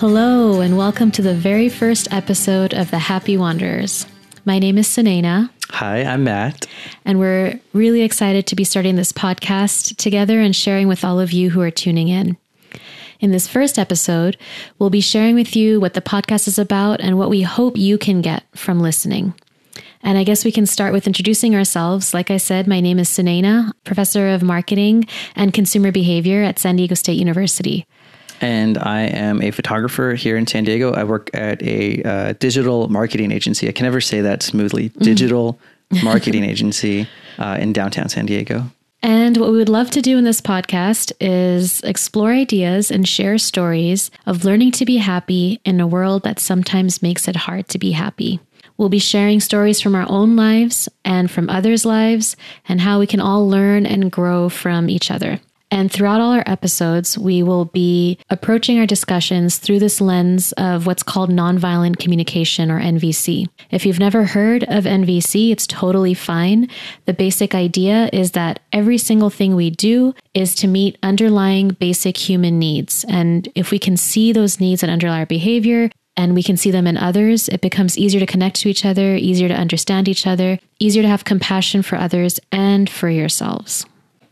Hello, and welcome to the very first episode of The Happy Wanderers. My name is Sunaina. Hi, I'm Matt. And we're really excited to be starting this podcast together and sharing with all of you who are tuning in. In this first episode, we'll be sharing with you what the podcast is about and what we hope you can get from listening. And I guess we can start with introducing ourselves. Like I said, my name is Sunaina, professor of marketing and consumer behavior at San Diego State University and I am a photographer here in San Diego. I work at a uh, digital marketing agency. I can never say that smoothly. Mm-hmm. Digital marketing agency uh, in downtown San Diego. And what we would love to do in this podcast is explore ideas and share stories of learning to be happy in a world that sometimes makes it hard to be happy. We'll be sharing stories from our own lives and from others' lives and how we can all learn and grow from each other. And throughout all our episodes, we will be approaching our discussions through this lens of what's called nonviolent communication or NVC. If you've never heard of NVC, it's totally fine. The basic idea is that every single thing we do is to meet underlying basic human needs. And if we can see those needs that underlie our behavior, and we can see them in others, it becomes easier to connect to each other, easier to understand each other, easier to have compassion for others and for yourselves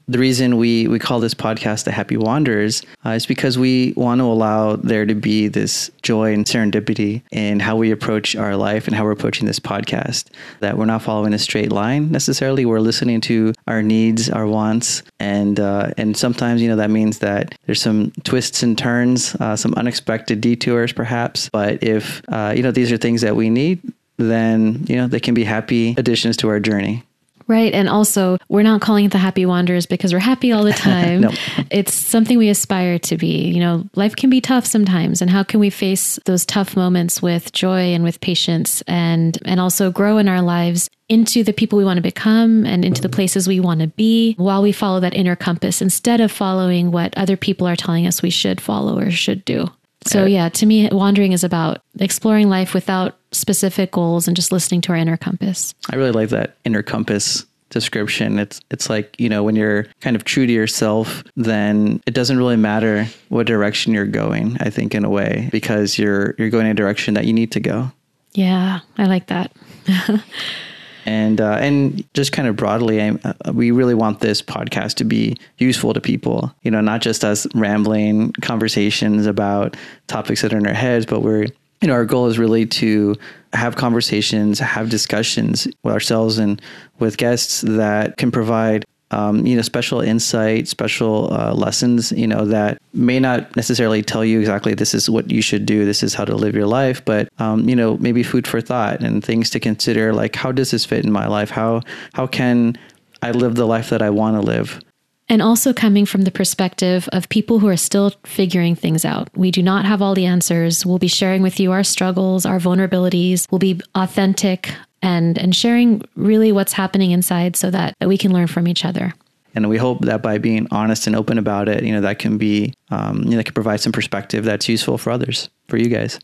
the reason we, we call this podcast The Happy Wanderers uh, is because we want to allow there to be this joy and serendipity in how we approach our life and how we're approaching this podcast. That we're not following a straight line necessarily. We're listening to our needs, our wants, and uh, and sometimes you know that means that there's some twists and turns, uh, some unexpected detours perhaps. But if uh, you know these are things that we need, then you know they can be happy additions to our journey. Right. And also, we're not calling it the happy wanderers because we're happy all the time. no. It's something we aspire to be. You know, life can be tough sometimes. And how can we face those tough moments with joy and with patience and, and also grow in our lives into the people we want to become and into the places we want to be while we follow that inner compass instead of following what other people are telling us we should follow or should do. So, yeah, to me, wandering is about exploring life without specific goals and just listening to our inner compass. I really like that inner compass description. It's it's like, you know, when you're kind of true to yourself, then it doesn't really matter what direction you're going, I think in a way, because you're you're going in a direction that you need to go. Yeah, I like that. and uh, and just kind of broadly, I, uh, we really want this podcast to be useful to people. You know, not just us rambling conversations about topics that are in our heads, but we're you know our goal is really to have conversations, have discussions with ourselves and with guests that can provide um, you know, special insight, special uh, lessons, you know, that may not necessarily tell you exactly this is what you should do, this is how to live your life, but um, you know, maybe food for thought and things to consider, like how does this fit in my life? How how can I live the life that I want to live? And also coming from the perspective of people who are still figuring things out. We do not have all the answers. We'll be sharing with you our struggles, our vulnerabilities. We'll be authentic and and sharing really what's happening inside so that, that we can learn from each other. And we hope that by being honest and open about it, you know, that can be, um, you know, that can provide some perspective that's useful for others, for you guys.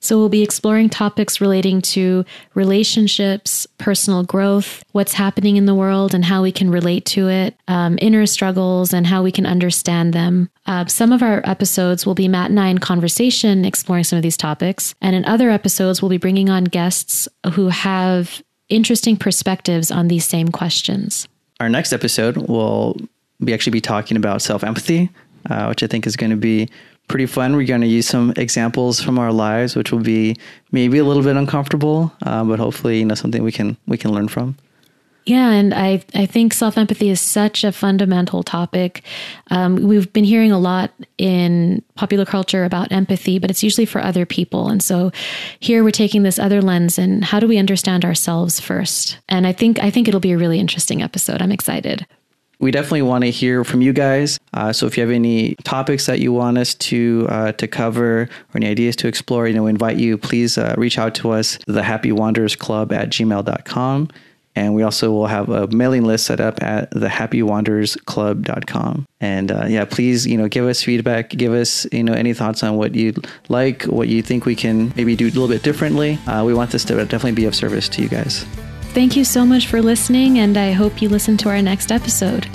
So, we'll be exploring topics relating to relationships, personal growth, what's happening in the world, and how we can relate to it, um, inner struggles, and how we can understand them. Uh, some of our episodes will be Matt and I in conversation exploring some of these topics. And in other episodes, we'll be bringing on guests who have interesting perspectives on these same questions. Our next episode will be actually be talking about self empathy, uh, which I think is going to be pretty fun. We're going to use some examples from our lives, which will be maybe a little bit uncomfortable, uh, but hopefully, you know, something we can we can learn from. Yeah, and I I think self empathy is such a fundamental topic. Um, we've been hearing a lot in popular culture about empathy, but it's usually for other people. And so here we're taking this other lens and how do we understand ourselves first? And I think I think it'll be a really interesting episode. I'm excited. We definitely want to hear from you guys. Uh, so if you have any topics that you want us to uh, to cover or any ideas to explore, you know, we invite you, please uh, reach out to us, the Happy Wanderers Club at gmail.com. And we also will have a mailing list set up at the happywanderersclub.com. And uh, yeah, please, you know, give us feedback, give us, you know, any thoughts on what you like, what you think we can maybe do a little bit differently. Uh, we want this to definitely be of service to you guys. Thank you so much for listening, and I hope you listen to our next episode.